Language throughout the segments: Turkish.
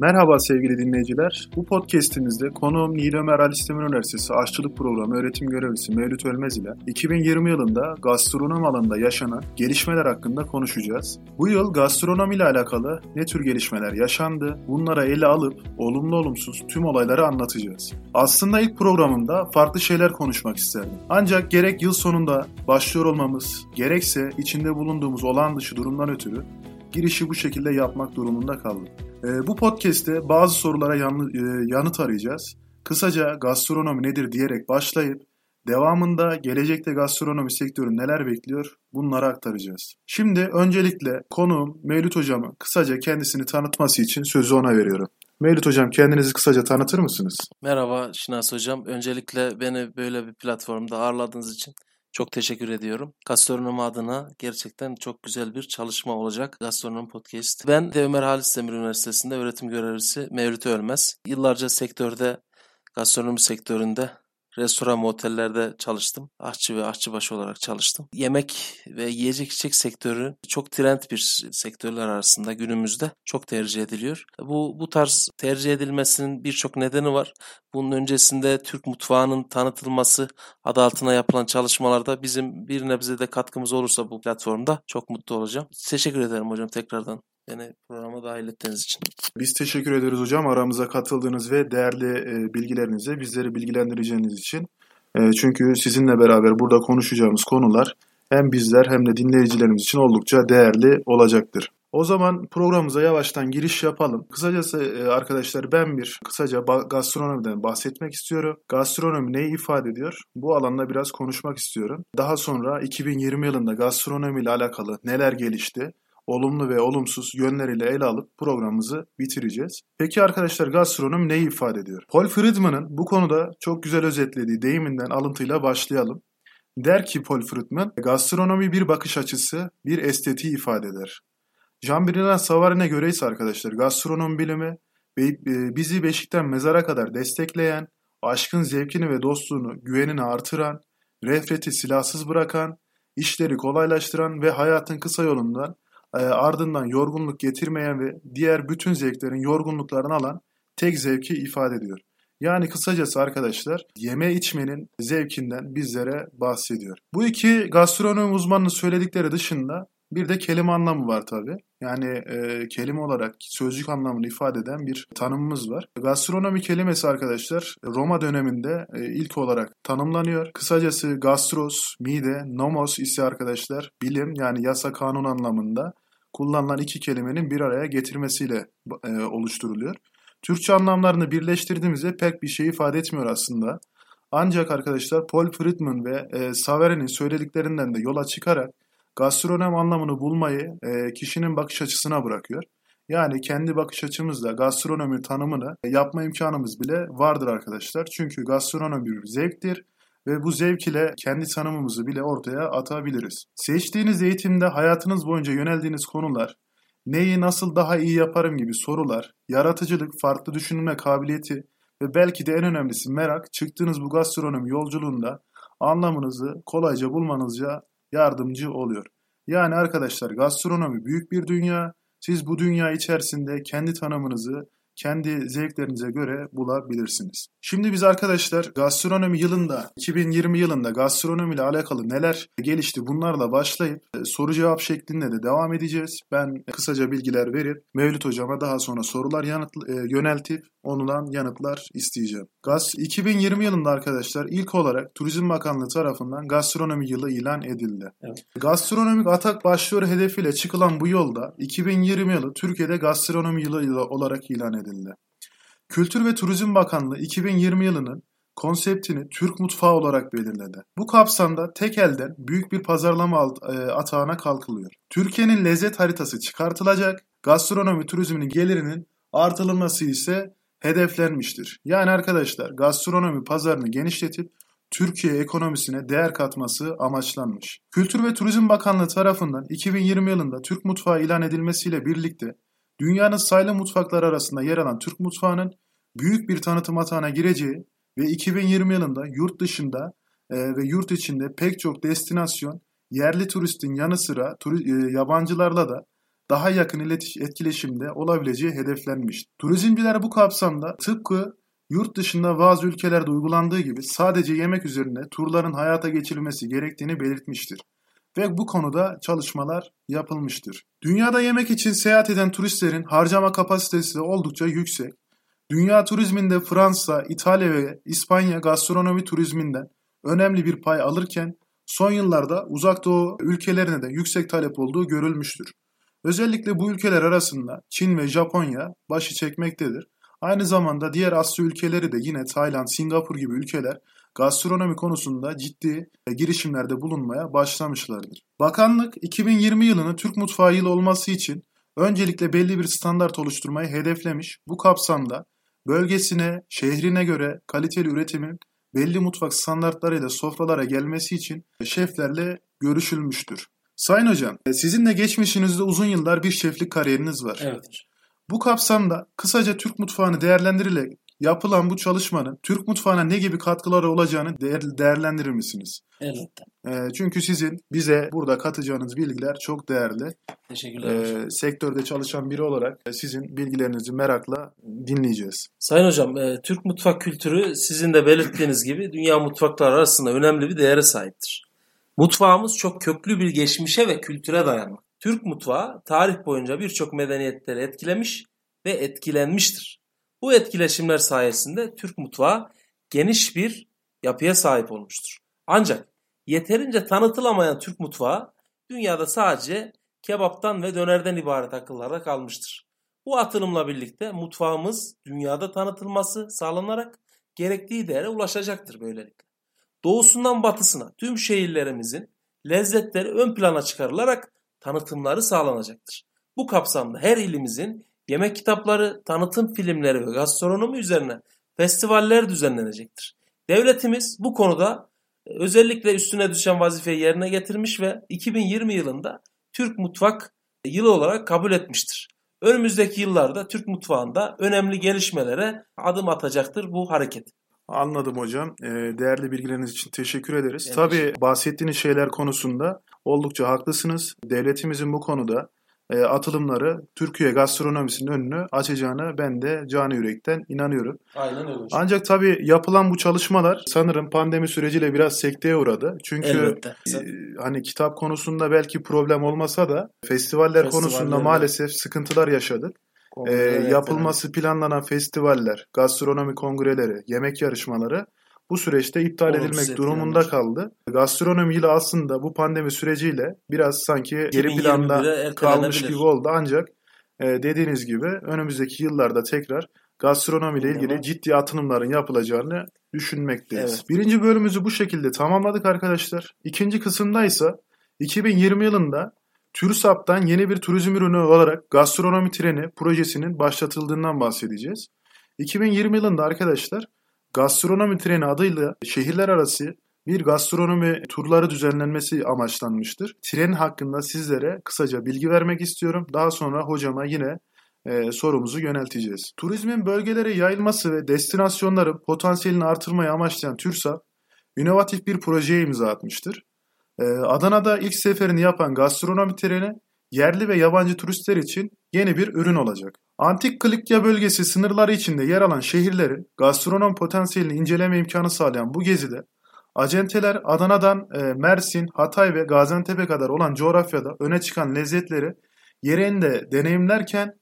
Merhaba sevgili dinleyiciler. Bu podcast'imizde konuğum Nil Ömer Ali Sistem Üniversitesi Aşçılık Programı öğretim görevlisi Mevlüt Ölmez ile 2020 yılında gastronom alanında yaşanan gelişmeler hakkında konuşacağız. Bu yıl gastronomi ile alakalı ne tür gelişmeler yaşandı, bunlara ele alıp olumlu olumsuz tüm olayları anlatacağız. Aslında ilk programımda farklı şeyler konuşmak isterdim. Ancak gerek yıl sonunda başlıyor olmamız, gerekse içinde bulunduğumuz olağan dışı durumdan ötürü girişi bu şekilde yapmak durumunda kaldım. E, bu podcast'te bazı sorulara yanlı, e, yanıt arayacağız. Kısaca gastronomi nedir diyerek başlayıp devamında gelecekte gastronomi sektörü neler bekliyor bunları aktaracağız. Şimdi öncelikle konuğum Mevlüt Hocam'ı kısaca kendisini tanıtması için sözü ona veriyorum. Mevlüt Hocam kendinizi kısaca tanıtır mısınız? Merhaba Şinas Hocam. Öncelikle beni böyle bir platformda ağırladığınız için çok teşekkür ediyorum. Gastronomi adına gerçekten çok güzel bir çalışma olacak Gastronomi Podcast. Ben de Ömer Halis Demir Üniversitesi'nde öğretim görevlisi Mevlüt Ölmez. Yıllarca sektörde, gastronomi sektöründe restoran ve otellerde çalıştım. Aşçı ve aşçıbaşı olarak çalıştım. Yemek ve yiyecek içecek sektörü çok trend bir sektörler arasında günümüzde çok tercih ediliyor. Bu, bu tarz tercih edilmesinin birçok nedeni var. Bunun öncesinde Türk mutfağının tanıtılması adı altına yapılan çalışmalarda bizim bir nebze de katkımız olursa bu platformda çok mutlu olacağım. Teşekkür ederim hocam tekrardan beni programa dahil ettiğiniz için. Biz teşekkür ederiz hocam aramıza katıldığınız ve değerli e, bilgilerinize bizleri bilgilendireceğiniz için. E, çünkü sizinle beraber burada konuşacağımız konular hem bizler hem de dinleyicilerimiz için oldukça değerli olacaktır. O zaman programımıza yavaştan giriş yapalım. Kısacası e, arkadaşlar ben bir kısaca gastronomiden bahsetmek istiyorum. Gastronomi neyi ifade ediyor? Bu alanda biraz konuşmak istiyorum. Daha sonra 2020 yılında gastronomi ile alakalı neler gelişti? Olumlu ve olumsuz yönleriyle ele alıp programımızı bitireceğiz. Peki arkadaşlar gastronomi neyi ifade ediyor? Paul Friedman'ın bu konuda çok güzel özetlediği deyiminden alıntıyla başlayalım. Der ki Paul Friedman, gastronomi bir bakış açısı, bir estetiği ifade eder. Jean-Bernard Savarin'e göre ise arkadaşlar gastronomi bilimi e, bizi beşikten mezara kadar destekleyen, aşkın zevkini ve dostluğunu, güvenini artıran, refreti silahsız bırakan, işleri kolaylaştıran ve hayatın kısa yolundan e, ardından yorgunluk getirmeyen ve diğer bütün zevklerin yorgunluklarını alan tek zevki ifade ediyor. Yani kısacası arkadaşlar yeme içmenin zevkinden bizlere bahsediyor. Bu iki gastronomi uzmanının söyledikleri dışında bir de kelime anlamı var tabi. Yani e, kelime olarak sözcük anlamını ifade eden bir tanımımız var. Gastronomi kelimesi arkadaşlar Roma döneminde e, ilk olarak tanımlanıyor. Kısacası gastros, mide, nomos ise arkadaşlar bilim yani yasa kanun anlamında kullanılan iki kelimenin bir araya getirmesiyle e, oluşturuluyor. Türkçe anlamlarını birleştirdiğimizde pek bir şey ifade etmiyor aslında. Ancak arkadaşlar Paul Friedman ve e, Savery'nin söylediklerinden de yola çıkarak gastronom anlamını bulmayı e, kişinin bakış açısına bırakıyor. Yani kendi bakış açımızla gastronomi tanımını yapma imkanımız bile vardır arkadaşlar. Çünkü gastronomi bir zevktir ve bu zevk ile kendi tanımımızı bile ortaya atabiliriz. Seçtiğiniz eğitimde hayatınız boyunca yöneldiğiniz konular, neyi nasıl daha iyi yaparım gibi sorular, yaratıcılık, farklı düşünme kabiliyeti ve belki de en önemlisi merak çıktığınız bu gastronomi yolculuğunda anlamınızı kolayca bulmanızca yardımcı oluyor. Yani arkadaşlar gastronomi büyük bir dünya. Siz bu dünya içerisinde kendi tanımınızı kendi zevklerinize göre bulabilirsiniz. Şimdi biz arkadaşlar gastronomi yılında 2020 yılında gastronomi ile alakalı neler gelişti bunlarla başlayıp e, soru cevap şeklinde de devam edeceğiz. Ben kısaca bilgiler verip Mevlüt hocama daha sonra sorular yanıt, e, yöneltip ondan yanıtlar isteyeceğim. Gaz 2020 yılında arkadaşlar ilk olarak Turizm Bakanlığı tarafından gastronomi yılı ilan edildi. Evet. Gastronomik atak başlıyor hedefiyle çıkılan bu yolda 2020 yılı Türkiye'de gastronomi yılı olarak ilan edildi. Kültür ve Turizm Bakanlığı 2020 yılının konseptini Türk mutfağı olarak belirledi. Bu kapsamda tek elden büyük bir pazarlama e, atağına kalkılıyor. Türkiye'nin lezzet haritası çıkartılacak, gastronomi turizminin gelirinin artırılması ise hedeflenmiştir. Yani arkadaşlar gastronomi pazarını genişletip Türkiye ekonomisine değer katması amaçlanmış. Kültür ve Turizm Bakanlığı tarafından 2020 yılında Türk mutfağı ilan edilmesiyle birlikte dünyanın sayılı mutfaklar arasında yer alan Türk mutfağının büyük bir tanıtım atağına gireceği ve 2020 yılında yurt dışında e, ve yurt içinde pek çok destinasyon yerli turistin yanı sıra e, yabancılarla da daha yakın etkileşimde olabileceği hedeflenmiş. Turizmciler bu kapsamda tıpkı yurt dışında bazı ülkelerde uygulandığı gibi sadece yemek üzerine turların hayata geçirilmesi gerektiğini belirtmiştir ve bu konuda çalışmalar yapılmıştır. Dünyada yemek için seyahat eden turistlerin harcama kapasitesi oldukça yüksek. Dünya turizminde Fransa, İtalya ve İspanya gastronomi turizminden önemli bir pay alırken son yıllarda uzak doğu ülkelerine de yüksek talep olduğu görülmüştür. Özellikle bu ülkeler arasında Çin ve Japonya başı çekmektedir. Aynı zamanda diğer Asya ülkeleri de yine Tayland, Singapur gibi ülkeler gastronomi konusunda ciddi girişimlerde bulunmaya başlamışlardır. Bakanlık 2020 yılını Türk mutfağı yılı olması için öncelikle belli bir standart oluşturmayı hedeflemiş. Bu kapsamda bölgesine, şehrine göre kaliteli üretimin belli mutfak standartlarıyla sofralara gelmesi için şeflerle görüşülmüştür. Sayın Hocam, sizinle geçmişinizde uzun yıllar bir şeflik kariyeriniz var. Evet. Bu kapsamda kısaca Türk mutfağını değerlendirilerek yapılan bu çalışmanın Türk mutfağına ne gibi katkıları olacağını değer, değerlendirir misiniz? Elbette. E, çünkü sizin bize burada katacağınız bilgiler çok değerli. Teşekkürler. E, sektörde çalışan biri olarak sizin bilgilerinizi merakla dinleyeceğiz. Sayın Hocam, e, Türk mutfak kültürü sizin de belirttiğiniz gibi dünya mutfakları arasında önemli bir değere sahiptir. Mutfağımız çok köklü bir geçmişe ve kültüre dayanmak. Türk mutfağı tarih boyunca birçok medeniyetleri etkilemiş ve etkilenmiştir. Bu etkileşimler sayesinde Türk mutfağı geniş bir yapıya sahip olmuştur. Ancak yeterince tanıtılamayan Türk mutfağı dünyada sadece kebaptan ve dönerden ibaret akıllarda kalmıştır. Bu atılımla birlikte mutfağımız dünyada tanıtılması sağlanarak gerektiği değere ulaşacaktır böylelikle. Doğusundan batısına tüm şehirlerimizin lezzetleri ön plana çıkarılarak tanıtımları sağlanacaktır. Bu kapsamda her ilimizin yemek kitapları, tanıtım filmleri ve gastronomi üzerine festivaller düzenlenecektir. Devletimiz bu konuda e, özellikle üstüne düşen vazifeyi yerine getirmiş ve 2020 yılında Türk Mutfak yılı olarak kabul etmiştir. Önümüzdeki yıllarda Türk mutfağında önemli gelişmelere adım atacaktır bu hareket. Anladım hocam. Ee, değerli bilgileriniz için teşekkür ederiz. Evet, Tabii bahsettiğiniz şeyler konusunda oldukça haklısınız. Devletimizin bu konuda e, atılımları Türkiye gastronomisinin önünü açacağını ben de canı yürekten inanıyorum. Aynen öyle. Ancak tabii yapılan bu çalışmalar sanırım pandemi süreciyle biraz sekteye uğradı. Çünkü Elbette. E, hani kitap konusunda belki problem olmasa da festivaller konusunda maalesef sıkıntılar yaşadık. E, yapılması planlanan festivaller, gastronomi kongreleri, yemek yarışmaları bu süreçte iptal edilmek durumunda kaldı. Gastronomi ile aslında bu pandemi süreciyle biraz sanki geri planda kalmış gibi oldu ancak e, dediğiniz gibi önümüzdeki yıllarda tekrar gastronomi ile ilgili ciddi atılımların yapılacağını düşünmekteyiz. Evet. Birinci bölümümüzü bu şekilde tamamladık arkadaşlar. İkinci kısımda ise 2020 yılında TÜRSAP'tan yeni bir turizm ürünü olarak gastronomi treni projesinin başlatıldığından bahsedeceğiz. 2020 yılında arkadaşlar Gastronomi treni adıyla şehirler arası bir gastronomi turları düzenlenmesi amaçlanmıştır. Tren hakkında sizlere kısaca bilgi vermek istiyorum. Daha sonra hocama yine e, sorumuzu yönelteceğiz. Turizmin bölgelere yayılması ve destinasyonların potansiyelini artırmayı amaçlayan TÜRSAP, inovatif bir projeye imza atmıştır. E, Adana'da ilk seferini yapan gastronomi treni yerli ve yabancı turistler için yeni bir ürün olacak. Antik Klikya bölgesi sınırları içinde yer alan şehirlerin gastronom potansiyelini inceleme imkanı sağlayan bu gezide acenteler Adana'dan e, Mersin, Hatay ve Gaziantep'e kadar olan coğrafyada öne çıkan lezzetleri yerinde deneyimlerken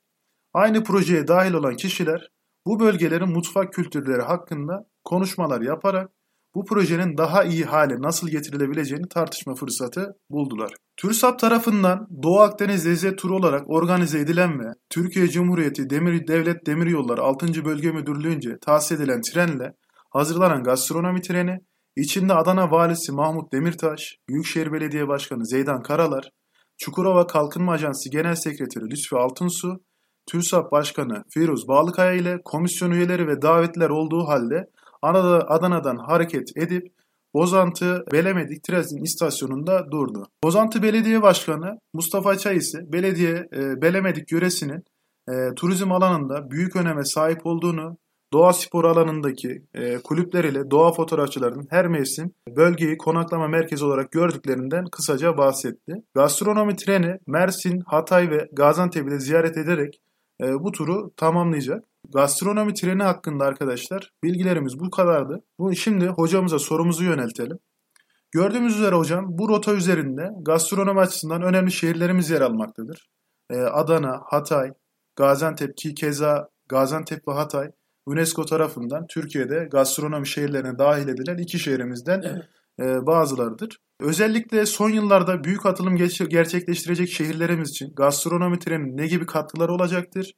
aynı projeye dahil olan kişiler bu bölgelerin mutfak kültürleri hakkında konuşmalar yaparak bu projenin daha iyi hale nasıl getirilebileceğini tartışma fırsatı buldular. TÜRSAP tarafından Doğu Akdeniz lezzet turu olarak organize edilen ve Türkiye Cumhuriyeti Demir Devlet Demiryolları 6. Bölge Müdürlüğü'nce tahsis edilen trenle hazırlanan gastronomi treni, içinde Adana Valisi Mahmut Demirtaş, Büyükşehir Belediye Başkanı Zeydan Karalar, Çukurova Kalkınma Ajansı Genel Sekreteri Lütfi Altunsu, TÜRSAP Başkanı Firuz Bağlıkaya ile komisyon üyeleri ve davetliler olduğu halde Adana'dan hareket edip Bozantı Belemedik Trezin istasyonunda durdu. Bozantı Belediye Başkanı Mustafa Çay ise belediye e, Belemedik yöresinin e, turizm alanında büyük öneme sahip olduğunu, doğa spor alanındaki e, kulüpler ile doğa fotoğrafçılarının her mevsim bölgeyi konaklama merkezi olarak gördüklerinden kısaca bahsetti. Gastronomi treni Mersin, Hatay ve Gaziantep'i de ziyaret ederek e, bu turu tamamlayacak. Gastronomi treni hakkında arkadaşlar bilgilerimiz bu kadardı. Bu şimdi hocamıza sorumuzu yöneltelim. Gördüğümüz üzere hocam bu rota üzerinde gastronomi açısından önemli şehirlerimiz yer almaktadır. Ee, Adana, Hatay, Gaziantep ki keza Gaziantep ve Hatay UNESCO tarafından Türkiye'de gastronomi şehirlerine dahil edilen iki şehrimizden evet. e, bazılarıdır. Özellikle son yıllarda büyük atılım gerçekleştirecek şehirlerimiz için gastronomi trenin ne gibi katkıları olacaktır?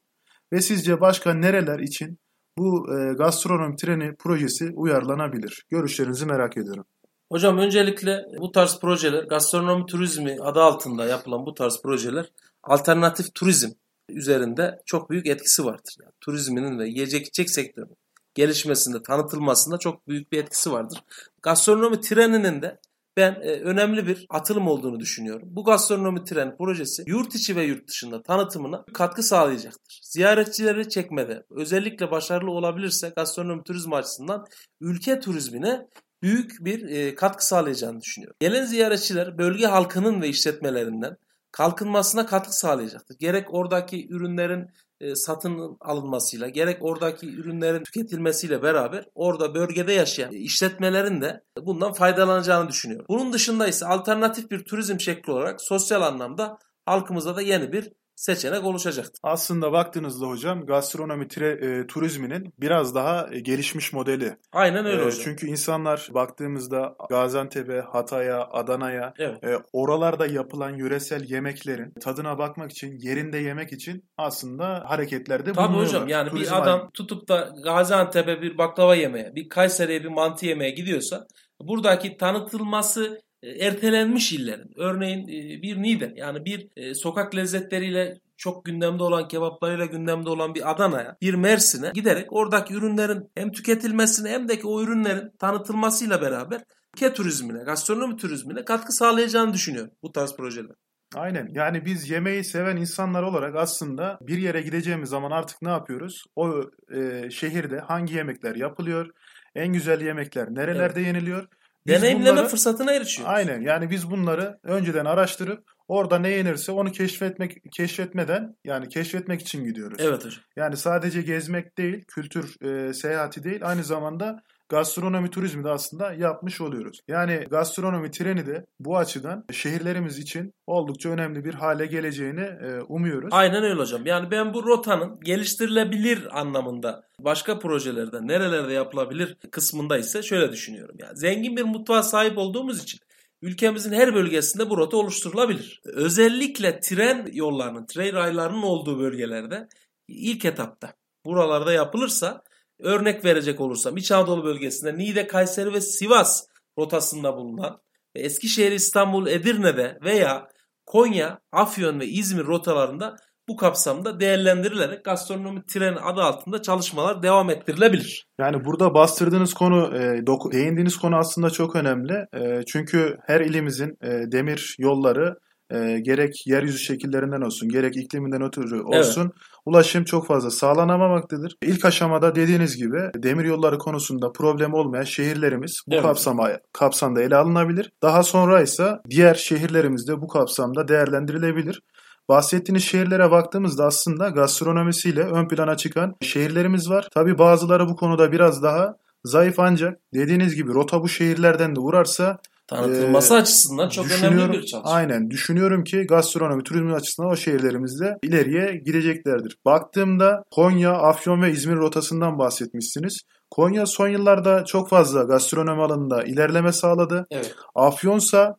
Ve sizce başka nereler için bu e, gastronomi treni projesi uyarlanabilir? Görüşlerinizi merak ediyorum. Hocam öncelikle bu tarz projeler gastronomi turizmi adı altında yapılan bu tarz projeler alternatif turizm üzerinde çok büyük etkisi vardır. Yani turizminin ve yiyecek içecek sektörünün gelişmesinde, tanıtılmasında çok büyük bir etkisi vardır. Gastronomi treninin de ben e, önemli bir atılım olduğunu düşünüyorum. Bu gastronomi tren projesi yurt içi ve yurt dışında tanıtımına katkı sağlayacaktır. Ziyaretçileri çekmede özellikle başarılı olabilirse gastronomi turizmi açısından ülke turizmine büyük bir e, katkı sağlayacağını düşünüyorum. Gelen ziyaretçiler bölge halkının ve işletmelerinden kalkınmasına katkı sağlayacaktır. Gerek oradaki ürünlerin satın alınmasıyla, gerek oradaki ürünlerin tüketilmesiyle beraber orada bölgede yaşayan işletmelerin de bundan faydalanacağını düşünüyorum. Bunun dışında ise alternatif bir turizm şekli olarak sosyal anlamda halkımıza da yeni bir seçenek oluşacaktır. Aslında baktığınızda hocam gastronomi tire, e, turizminin biraz daha e, gelişmiş modeli. Aynen öyle e, hocam. Çünkü insanlar baktığımızda Gaziantep'e, Hatay'a, Adana'ya evet. e, oralarda yapılan yöresel yemeklerin tadına bakmak için, yerinde yemek için aslında hareketlerde Tabii hocam yani Turizm bir adam tutup da Gaziantep'e bir baklava yemeye, bir Kayseri'ye bir mantı yemeye gidiyorsa buradaki tanıtılması ertelenmiş illerin. Örneğin e, bir Niğde yani bir e, sokak lezzetleriyle çok gündemde olan kebaplarıyla gündemde olan bir Adana'ya, bir Mersin'e giderek oradaki ürünlerin hem tüketilmesine hem de o ürünlerin tanıtılmasıyla beraber ülke turizmine, gastronomi turizmine katkı sağlayacağını düşünüyorum bu tarz projeler. Aynen. Yani biz yemeği seven insanlar olarak aslında bir yere gideceğimiz zaman artık ne yapıyoruz? O e, şehirde hangi yemekler yapılıyor? En güzel yemekler nerelerde evet. yeniliyor? Biz Deneyimleme bunları, fırsatına erişiyoruz. Aynen yani biz bunları önceden araştırıp orada ne yenirse onu keşfetmek keşfetmeden yani keşfetmek için gidiyoruz. Evet hocam. Yani sadece gezmek değil, kültür e, seyahati değil aynı zamanda gastronomi turizmi de aslında yapmış oluyoruz. Yani gastronomi treni de bu açıdan şehirlerimiz için oldukça önemli bir hale geleceğini e, umuyoruz. Aynen öyle hocam. Yani ben bu rotanın geliştirilebilir anlamında başka projelerde nerelerde yapılabilir kısmında ise şöyle düşünüyorum. Yani zengin bir mutfağa sahip olduğumuz için ülkemizin her bölgesinde bu rota oluşturulabilir. Özellikle tren yollarının, tren raylarının olduğu bölgelerde ilk etapta buralarda yapılırsa Örnek verecek olursam İç Anadolu bölgesinde Niğde, Kayseri ve Sivas rotasında bulunan ve Eskişehir, İstanbul, Edirne'de veya Konya, Afyon ve İzmir rotalarında bu kapsamda değerlendirilerek gastronomi tren adı altında çalışmalar devam ettirilebilir. Yani burada bastırdığınız konu, e, değindiğiniz konu aslında çok önemli. E, çünkü her ilimizin e, demir yolları e, gerek yeryüzü şekillerinden olsun, gerek ikliminden ötürü olsun evet. ulaşım çok fazla sağlanamamaktadır. İlk aşamada dediğiniz gibi demir yolları konusunda problem olmayan şehirlerimiz bu evet. kapsama kapsamda ele alınabilir. Daha sonra ise diğer şehirlerimiz de bu kapsamda değerlendirilebilir. Bahsettiğiniz şehirlere baktığımızda aslında gastronomisiyle ön plana çıkan şehirlerimiz var. Tabi bazıları bu konuda biraz daha zayıf ancak dediğiniz gibi rota bu şehirlerden de uğrarsa tanıtılması ee, açısından çok önemli bir çalışma. Aynen. Düşünüyorum ki gastronomi, turizm açısından o şehirlerimizde ileriye gideceklerdir. Baktığımda Konya, Afyon ve İzmir rotasından bahsetmişsiniz. Konya son yıllarda çok fazla gastronomi alanında ilerleme sağladı. Evet. Afyonsa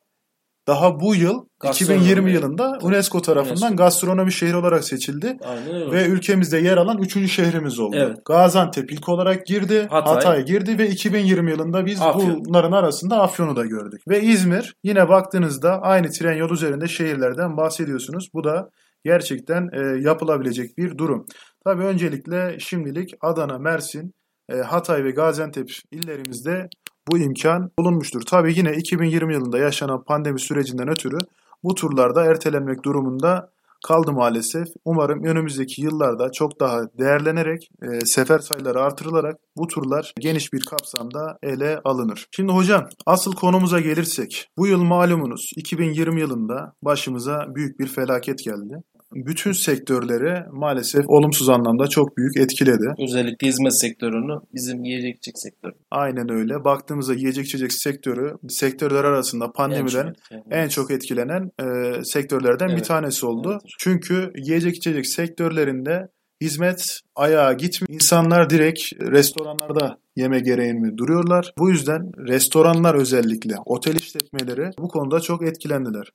daha bu yıl gastronomi. 2020 yılında UNESCO tarafından UNESCO. gastronomi şehri olarak seçildi. Aynen Ve ülkemizde yer alan 3. şehrimiz oldu. Evet. Gaziantep ilk olarak girdi, Hatay. Hatay girdi ve 2020 yılında biz Afyon. bunların arasında Afyon'u da gördük. Ve İzmir yine baktığınızda aynı tren yol üzerinde şehirlerden bahsediyorsunuz. Bu da gerçekten e, yapılabilecek bir durum. Tabii öncelikle şimdilik Adana, Mersin, e, Hatay ve Gaziantep illerimizde bu imkan bulunmuştur. Tabii yine 2020 yılında yaşanan pandemi sürecinden ötürü bu turlarda ertelenmek durumunda kaldı maalesef. Umarım önümüzdeki yıllarda çok daha değerlenerek, e, sefer sayıları artırılarak bu turlar geniş bir kapsamda ele alınır. Şimdi hocam asıl konumuza gelirsek bu yıl malumunuz 2020 yılında başımıza büyük bir felaket geldi bütün sektörleri maalesef olumsuz anlamda çok büyük etkiledi. Özellikle hizmet sektörünü, bizim yiyecek içecek sektörü. Aynen öyle. Baktığımızda yiyecek içecek sektörü sektörler arasında pandemiden en çok, en çok etkilenen e, sektörlerden evet. bir tanesi oldu. Evet. Çünkü yiyecek içecek sektörlerinde hizmet ayağa gitmiyor. İnsanlar direkt restoranlarda yeme gereğini duruyorlar. Bu yüzden restoranlar özellikle otel işletmeleri bu konuda çok etkilendiler.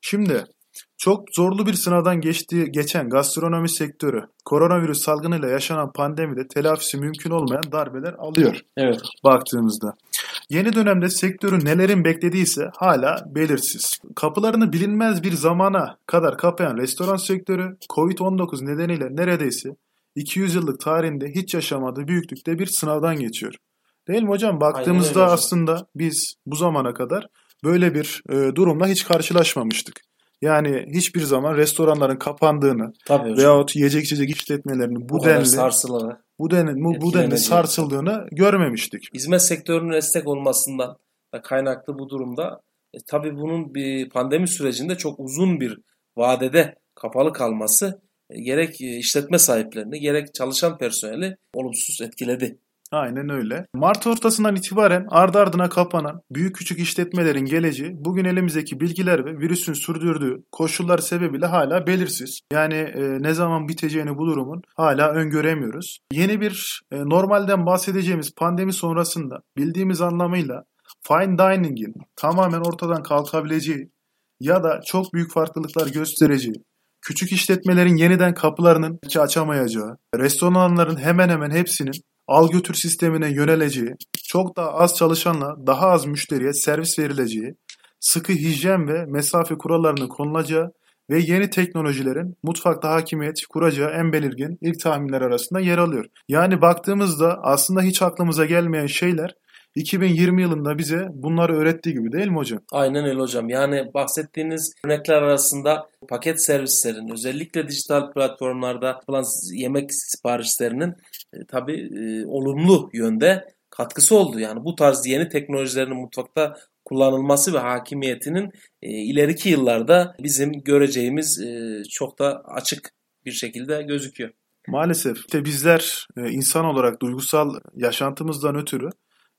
Şimdi çok zorlu bir sınavdan geçtiği geçen gastronomi sektörü koronavirüs salgınıyla yaşanan pandemide telafisi mümkün olmayan darbeler alıyor. Evet. Baktığımızda. Yeni dönemde sektörü nelerin beklediyse hala belirsiz. Kapılarını bilinmez bir zamana kadar kapayan restoran sektörü Covid-19 nedeniyle neredeyse 200 yıllık tarihinde hiç yaşamadığı büyüklükte bir sınavdan geçiyor. Değil mi hocam? Baktığımızda aslında biz bu zamana kadar böyle bir e, durumla hiç karşılaşmamıştık. Yani hiçbir zaman restoranların kapandığını Tabii veyahut yiyecek içecek işletmelerinin bu, denli sarsılarak bu denli bu, bu denli sarsıldığını görmemiştik. Hizmet sektörünün esnek olmasından kaynaklı bu durumda e, tabii bunun bir pandemi sürecinde çok uzun bir vadede kapalı kalması e, gerek e, işletme sahiplerini gerek çalışan personeli olumsuz etkiledi. Aynen öyle. Mart ortasından itibaren ardı ardına kapanan büyük küçük işletmelerin geleceği bugün elimizdeki bilgiler ve virüsün sürdürdüğü koşullar sebebiyle hala belirsiz. Yani e, ne zaman biteceğini bu durumun hala öngöremiyoruz. Yeni bir e, normalden bahsedeceğimiz pandemi sonrasında bildiğimiz anlamıyla fine dining'in tamamen ortadan kalkabileceği ya da çok büyük farklılıklar göstereceği, küçük işletmelerin yeniden kapılarının açamayacağı, restoranların hemen hemen hepsinin al götür sistemine yöneleceği, çok daha az çalışanla daha az müşteriye servis verileceği, sıkı hijyen ve mesafe kurallarının konulacağı ve yeni teknolojilerin mutfakta hakimiyet kuracağı en belirgin ilk tahminler arasında yer alıyor. Yani baktığımızda aslında hiç aklımıza gelmeyen şeyler 2020 yılında bize bunları öğrettiği gibi değil mi hocam? Aynen öyle hocam. Yani bahsettiğiniz örnekler arasında paket servislerin özellikle dijital platformlarda yapılan yemek siparişlerinin e, tabii e, olumlu yönde katkısı oldu. Yani bu tarz yeni teknolojilerin mutfakta kullanılması ve hakimiyetinin e, ileriki yıllarda bizim göreceğimiz e, çok da açık bir şekilde gözüküyor. Maalesef işte bizler e, insan olarak duygusal yaşantımızdan ötürü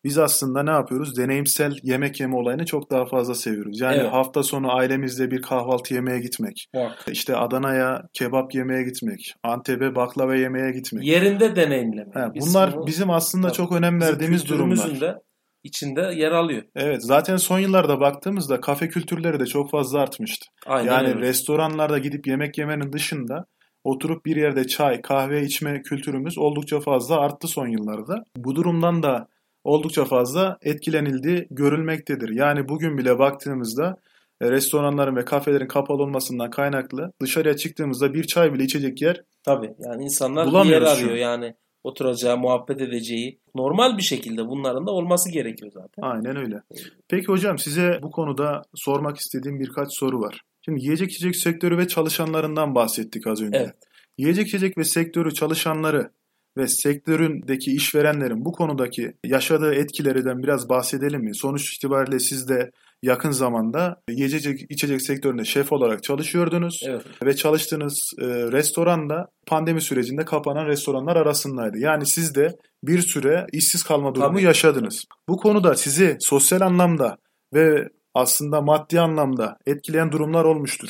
biz aslında ne yapıyoruz? Deneyimsel yemek yeme olayını çok daha fazla seviyoruz. Yani evet. hafta sonu ailemizle bir kahvaltı yemeye gitmek. Bak. İşte Adana'ya kebap yemeye gitmek. Antep'e baklava yemeye gitmek. Yerinde deneyimleme. He, bunlar bunu, bizim aslında tabii, çok önem verdiğimiz durumlar. de içinde yer alıyor. Evet zaten son yıllarda baktığımızda kafe kültürleri de çok fazla artmıştı. Aynen yani öyle. restoranlarda gidip yemek yemenin dışında oturup bir yerde çay, kahve içme kültürümüz oldukça fazla arttı son yıllarda. Bu durumdan da oldukça fazla etkilenildiği görülmektedir. Yani bugün bile baktığımızda e, restoranların ve kafelerin kapalı olmasından kaynaklı dışarıya çıktığımızda bir çay bile içecek yer Tabii yani insanlar bir yer arıyor yani oturacağı, muhabbet edeceği normal bir şekilde bunların da olması gerekiyor zaten. Aynen öyle. Peki hocam size bu konuda sormak istediğim birkaç soru var. Şimdi yiyecek içecek sektörü ve çalışanlarından bahsettik az önce. Evet. Yiyecek içecek ve sektörü çalışanları ve sektöründeki işverenlerin bu konudaki yaşadığı etkilerden biraz bahsedelim mi? Sonuç itibariyle siz de yakın zamanda yiyecek içecek sektöründe şef olarak çalışıyordunuz evet. ve çalıştığınız e, restoran da pandemi sürecinde kapanan restoranlar arasındaydı. Yani siz de bir süre işsiz kalma durumu Tabii. yaşadınız. Bu konuda sizi sosyal anlamda ve aslında maddi anlamda etkileyen durumlar olmuştur.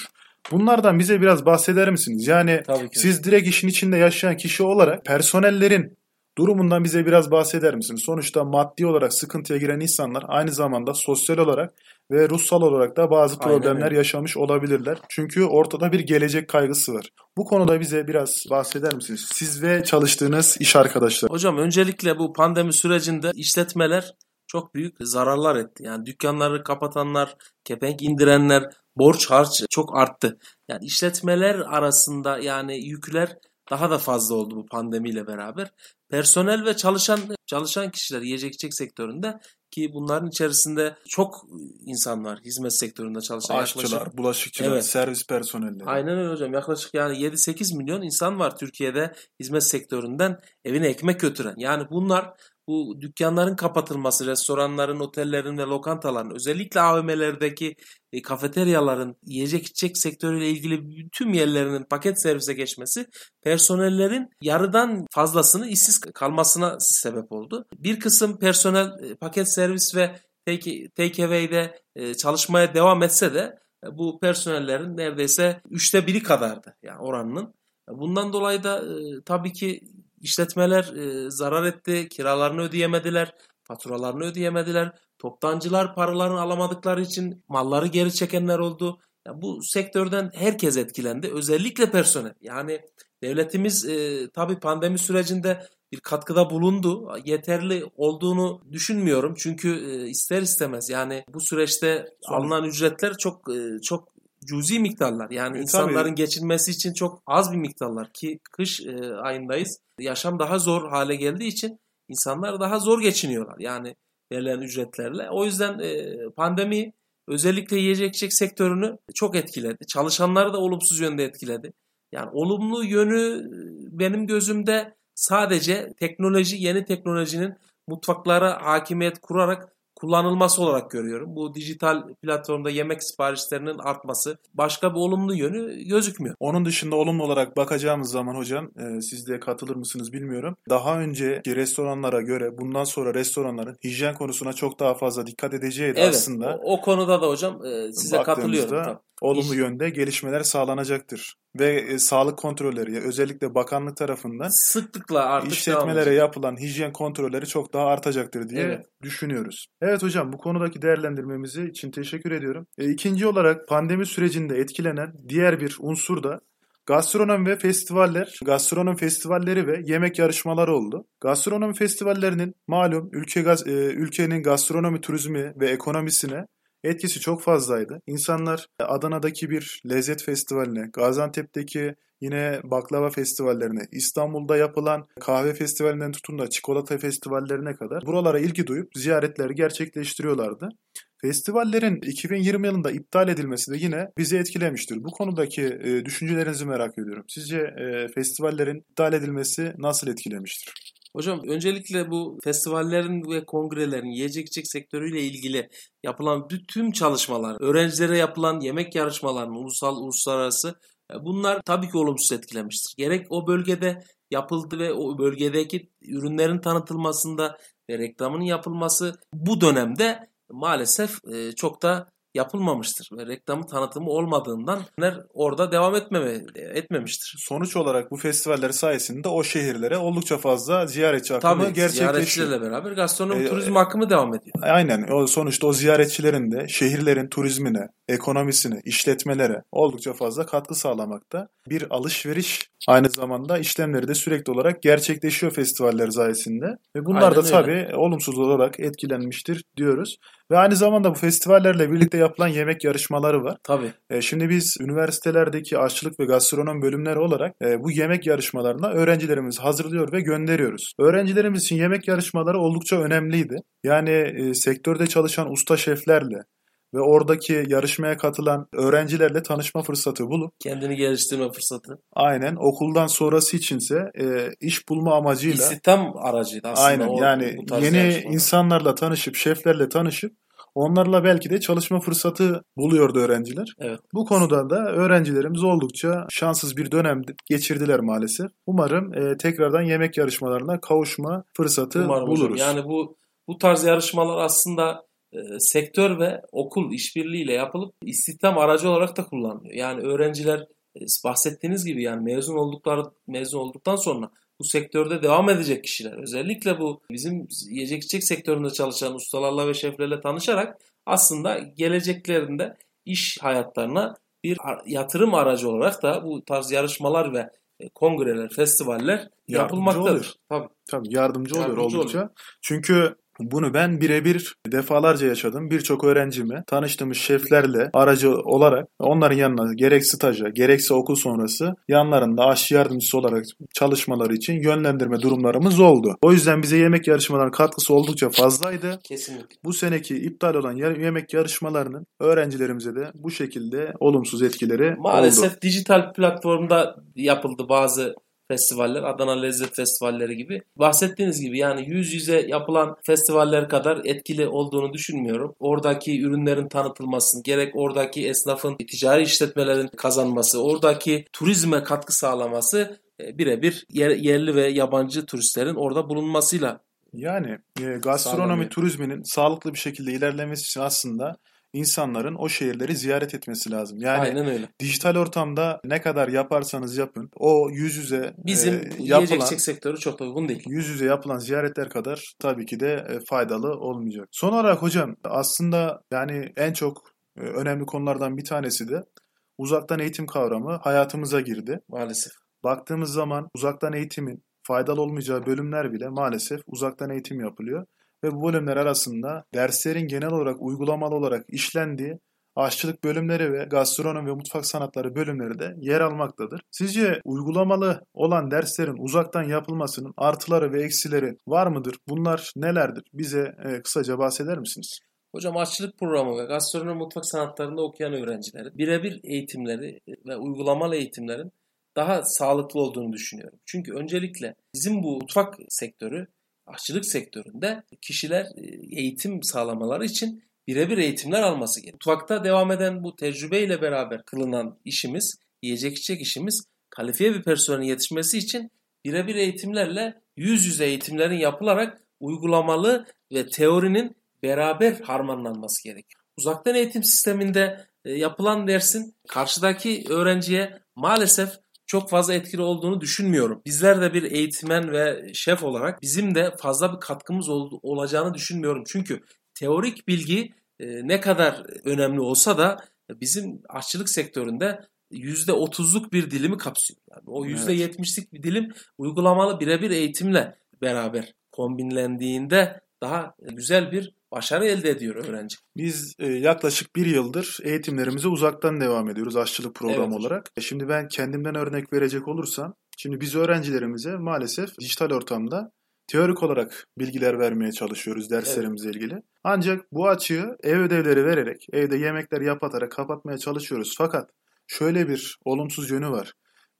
Bunlardan bize biraz bahseder misiniz? Yani siz direkt işin içinde yaşayan kişi olarak personellerin durumundan bize biraz bahseder misiniz? Sonuçta maddi olarak sıkıntıya giren insanlar aynı zamanda sosyal olarak ve ruhsal olarak da bazı problemler Aynen. yaşamış olabilirler. Çünkü ortada bir gelecek kaygısı var. Bu konuda bize biraz bahseder misiniz? Siz ve çalıştığınız iş arkadaşlar. Hocam öncelikle bu pandemi sürecinde işletmeler çok büyük zararlar etti. Yani dükkanları kapatanlar, kepenk indirenler, borç harç çok arttı. Yani işletmeler arasında yani yükler daha da fazla oldu bu pandemiyle beraber. Personel ve çalışan çalışan kişiler yiyecek içecek sektöründe ki bunların içerisinde çok insan var hizmet sektöründe çalışan. Aşçılar, yaklaşık, bulaşıkçılar, Evet. servis personelleri. Aynen öyle hocam. Yaklaşık yani 7-8 milyon insan var Türkiye'de hizmet sektöründen evine ekmek götüren. Yani bunlar bu dükkanların kapatılması, restoranların, otellerin ve lokantaların özellikle AVM'lerdeki e, kafeteryaların yiyecek içecek sektörüyle ilgili tüm yerlerinin paket servise geçmesi personellerin yarıdan fazlasını işsiz kalmasına sebep oldu. Bir kısım personel e, paket servis ve take, take away'de e, çalışmaya devam etse de e, bu personellerin neredeyse üçte biri kadardı yani oranının. Bundan dolayı da e, tabii ki işletmeler e, zarar etti, kiralarını ödeyemediler, faturalarını ödeyemediler. Toptancılar paralarını alamadıkları için malları geri çekenler oldu. Ya bu sektörden herkes etkilendi. Özellikle personel. Yani devletimiz e, tabii pandemi sürecinde bir katkıda bulundu. Yeterli olduğunu düşünmüyorum. Çünkü e, ister istemez yani bu süreçte Son- alınan ücretler çok e, çok cüzi miktarlar. Yani E, insanların tabii. geçinmesi için çok az bir miktarlar ki kış e, ayındayız. Yaşam daha zor hale geldiği için insanlar daha zor geçiniyorlar. Yani verilen ücretlerle. O yüzden e, pandemi özellikle yiyecek içecek sektörünü çok etkiledi. Çalışanları da olumsuz yönde etkiledi. Yani olumlu yönü e, benim gözümde sadece teknoloji, yeni teknolojinin mutfaklara hakimiyet kurarak kullanılması olarak görüyorum. Bu dijital platformda yemek siparişlerinin artması başka bir olumlu yönü gözükmüyor. Onun dışında olumlu olarak bakacağımız zaman hocam e, siz de katılır mısınız bilmiyorum. Daha önceki restoranlara göre bundan sonra restoranların hijyen konusuna çok daha fazla dikkat edeceği de Evet, aslında o, o konuda da hocam e, size katılıyorum. tabii. olumlu İş- yönde gelişmeler sağlanacaktır. Ve e, sağlık kontrolleri özellikle bakanlık tarafından Sıklıkla devam işletmelere yapılan hijyen kontrolleri çok daha artacaktır diye Evet. düşünüyoruz. Evet hocam bu konudaki değerlendirmemizi için teşekkür ediyorum. E, ikinci olarak pandemi sürecinde etkilenen diğer bir unsur da gastronomi ve festivaller, gastronomi festivalleri ve yemek yarışmaları oldu. Gastronomi festivallerinin malum ülke gaz- e, ülkenin gastronomi turizmi ve ekonomisine etkisi çok fazlaydı. İnsanlar Adana'daki bir lezzet festivaline, Gaziantep'teki yine baklava festivallerine, İstanbul'da yapılan kahve festivalinden tutun da çikolata festivallerine kadar buralara ilgi duyup ziyaretleri gerçekleştiriyorlardı. Festivallerin 2020 yılında iptal edilmesi de yine bizi etkilemiştir. Bu konudaki e, düşüncelerinizi merak ediyorum. Sizce e, festivallerin iptal edilmesi nasıl etkilemiştir? Hocam öncelikle bu festivallerin ve kongrelerin yiyecek içecek sektörüyle ilgili yapılan bütün çalışmalar, öğrencilere yapılan yemek yarışmalarının ulusal uluslararası e, bunlar tabii ki olumsuz etkilemiştir. Gerek o bölgede yapıldı ve o bölgedeki ürünlerin tanıtılmasında ve reklamının yapılması bu dönemde maalesef e, çok da yapılmamıştır ve reklamı tanıtımı olmadığından orada devam etmeme etmemiştir. Sonuç olarak bu festivaller sayesinde o şehirlere oldukça fazla ziyaretçi akımı Tabii gerçekleşiyor. ziyaretçilerle beraber gastronomi Ee, turizm akımı devam ediyor. Aynen. O sonuçta o ziyaretçilerin de şehirlerin turizmine, ekonomisine, işletmelere oldukça fazla katkı sağlamakta. Bir alışveriş aynı zamanda işlemleri de sürekli olarak gerçekleşiyor festivaller sayesinde. Ve bunlar Aynen da öyle. tabii olumsuz olarak etkilenmiştir diyoruz. Ve aynı zamanda bu festivallerle birlikte yapılan yemek yarışmaları var. Tabii. E, Şimdi biz üniversitelerdeki aşçılık ve gastronom bölümleri olarak e, bu yemek yarışmalarına öğrencilerimizi hazırlıyor ve gönderiyoruz. Öğrencilerimiz için yemek yarışmaları oldukça önemliydi. Yani e, sektörde çalışan usta şeflerle ve oradaki yarışmaya katılan öğrencilerle tanışma fırsatı bulup Kendini geliştirme fırsatı. aynen okuldan sonrası içinse e, iş bulma amacıyla İstihdam aracıydı aslında. aynen o- yani yeni yarışmalar. insanlarla tanışıp şeflerle tanışıp onlarla belki de çalışma fırsatı buluyordu öğrenciler. Evet. Bu konuda da öğrencilerimiz oldukça şanssız bir dönem geçirdiler maalesef. Umarım e, tekrardan yemek yarışmalarına kavuşma fırsatı Umarım hocam. buluruz. Yani bu bu tarz yarışmalar aslında e, sektör ve okul işbirliğiyle yapılıp istihdam aracı olarak da kullanılıyor. Yani öğrenciler e, bahsettiğiniz gibi yani mezun oldukları mezun olduktan sonra bu sektörde devam edecek kişiler. Özellikle bu bizim yiyecek içecek sektöründe çalışan ustalarla ve şeflerle tanışarak aslında geleceklerinde iş hayatlarına bir yatırım aracı olarak da bu tarz yarışmalar ve e, kongreler, festivaller Yardımcı yapılmaktadır. oluyor. Tabii. Tabii yardımcı oluyor Yardımcı oldukça. Çünkü Bunu ben birebir defalarca yaşadım. Birçok öğrencimi tanıştığımız şeflerle aracı olarak onların yanına gerek staja gerekse okul sonrası yanlarında aşçı yardımcısı olarak çalışmaları için yönlendirme durumlarımız oldu. O yüzden bize yemek yarışmalarının katkısı oldukça fazlaydı. Kesinlikle. Bu seneki iptal olan yemek yarışmalarının öğrencilerimize de bu şekilde olumsuz etkileri Maalesef oldu. dijital platformda yapıldı bazı festivaller, Adana Lezzet Festivalleri gibi. Bahsettiğiniz gibi yani yüz yüze yapılan festivaller kadar etkili olduğunu düşünmüyorum. Oradaki ürünlerin tanıtılması, gerek oradaki esnafın, ticari işletmelerin kazanması, oradaki turizme katkı sağlaması e, birebir yer, yerli ve yabancı turistlerin orada bulunmasıyla yani e, gastronomi Sağlamıyor. turizminin sağlıklı bir şekilde ilerlemesi için aslında insanların o şehirleri ziyaret etmesi lazım. Yani Aynen öyle. dijital ortamda ne kadar yaparsanız yapın o yüz yüze bizim e, yapılan, sektörü çok uygun değil. Yüz yüze yapılan ziyaretler kadar tabii ki de e, faydalı olmayacak. Son olarak hocam aslında yani en çok e, önemli konulardan bir tanesi de uzaktan eğitim kavramı hayatımıza girdi. Maalesef. Baktığımız zaman uzaktan eğitimin faydalı olmayacağı bölümler bile maalesef uzaktan eğitim yapılıyor ve bu bölümler arasında derslerin genel olarak uygulamalı olarak işlendiği aşçılık bölümleri ve gastronomi ve mutfak sanatları bölümleri de yer almaktadır. Sizce uygulamalı olan derslerin uzaktan yapılmasının artıları ve eksileri var mıdır? Bunlar nelerdir? Bize e, kısaca bahseder misiniz? Hocam aşçılık programı ve gastronomi mutfak sanatlarında okuyan öğrencilerin birebir eğitimleri ve uygulamalı eğitimlerin daha sağlıklı olduğunu düşünüyorum. Çünkü öncelikle bizim bu mutfak sektörü aşçılık sektöründe kişiler e, eğitim sağlamaları için birebir eğitimler alması gerekiyor. Mutfakta devam eden bu tecrübeyle beraber kılınan işimiz, yiyecek içecek işimiz kalifiye bir personelin yetişmesi için birebir eğitimlerle yüz yüze eğitimlerin yapılarak uygulamalı ve teorinin beraber harmanlanması gerekiyor. Uzaktan eğitim sisteminde e, yapılan dersin karşıdaki öğrenciye maalesef çok fazla etkili olduğunu düşünmüyorum. Bizler de bir eğitmen ve şef olarak bizim de fazla bir katkımız ol, olacağını düşünmüyorum. Çünkü teorik bilgi e, ne kadar önemli olsa da bizim aşçılık sektöründe %30'luk bir dilimi kapsıyor. Yani o %70'lik bir dilim uygulamalı birebir eğitimle beraber kombinlendiğinde daha güzel bir başarı elde ediyor öğrenci. Biz e, yaklaşık bir yıldır eğitimlerimize uzaktan devam ediyoruz aşçılık programı evet. olarak. E, şimdi ben kendimden örnek verecek olursam, şimdi biz öğrencilerimize maalesef dijital ortamda teorik olarak bilgiler vermeye çalışıyoruz derslerimizle evet. ilgili. Ancak bu açığı ev ödevleri vererek, evde yemekler yapatarak kapatmaya çalışıyoruz. Fakat şöyle bir olumsuz yönü var.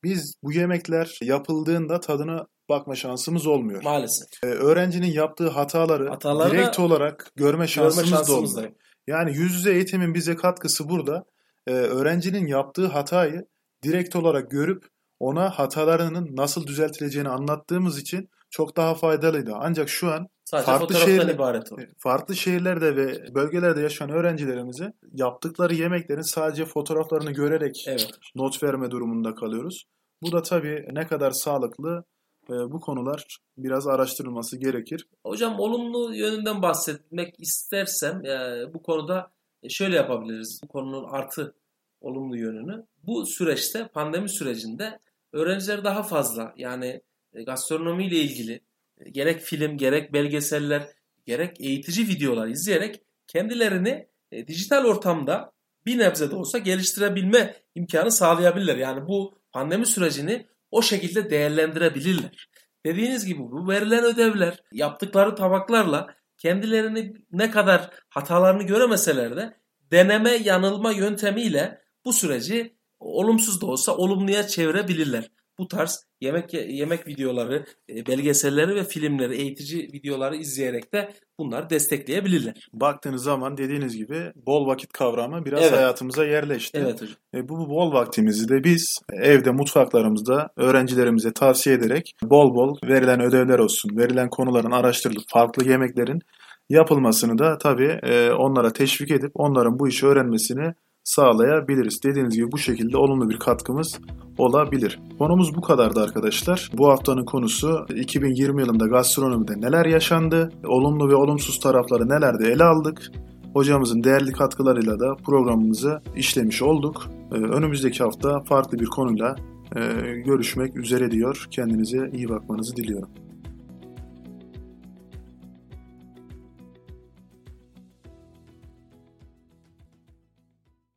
Biz bu yemekler yapıldığında tadını bakma şansımız olmuyor. Maalesef. Ee, öğrencinin yaptığı hataları, hataları direkt olarak görme şansımız, görme şansımız da olmuyor. Yani yüz yüze eğitimin bize katkısı burada. Ee, öğrencinin yaptığı hatayı direkt olarak görüp ona hatalarının nasıl düzeltileceğini anlattığımız için çok daha faydalıydı. Ancak şu an Sadece farklı şehirler, ibaret oldu. farklı şehirlerde ve bölgelerde yaşayan öğrencilerimize yaptıkları yemeklerin sadece fotoğraflarını görerek evet. not verme durumunda kalıyoruz. Bu da tabii ne kadar sağlıklı bu konular biraz araştırılması gerekir. Hocam olumlu yönünden bahsetmek istersem e, bu konuda şöyle yapabiliriz. Bu konunun artı olumlu yönünü. Bu süreçte pandemi sürecinde öğrenciler daha fazla yani e, gastronomi ile ilgili e, gerek film gerek belgeseller gerek eğitici videolar izleyerek kendilerini dijital ortamda bir nebze de olsa geliştirebilme imkanı sağlayabilirler. Yani bu pandemi sürecini o şekilde değerlendirebilirler. Dediğiniz gibi bu verilen ödevler yaptıkları tabaklarla kendilerini ne kadar hatalarını göremeseler de deneme yanılma yöntemiyle bu süreci olumsuz da olsa olumluya çevirebilirler bu tarz yemek yemek videoları, e, belgeselleri ve filmleri, eğitici videoları izleyerek de bunları destekleyebilirler. Baktığınız zaman dediğiniz gibi bol vakit kavramı biraz evet. hayatımıza yerleşti. Evet hocam. E, bu bol vaktimizi de biz evde mutfaklarımızda öğrencilerimize tavsiye ederek bol bol verilen ödevler olsun, verilen konuların araştırılıp farklı yemeklerin yapılmasını da tabii e, onlara teşvik edip onların bu işi öğrenmesini sağlayabiliriz. Dediğiniz gibi bu şekilde olumlu bir katkımız olabilir. Konumuz bu kadardı arkadaşlar. Bu haftanın konusu 2020 yılında gastronomide neler yaşandı, olumlu ve olumsuz tarafları nelerde ele aldık. Hocamızın değerli katkılarıyla da programımızı işlemiş olduk. Ee, önümüzdeki hafta farklı bir konuyla e, görüşmek üzere diyor. Kendinize iyi bakmanızı diliyorum.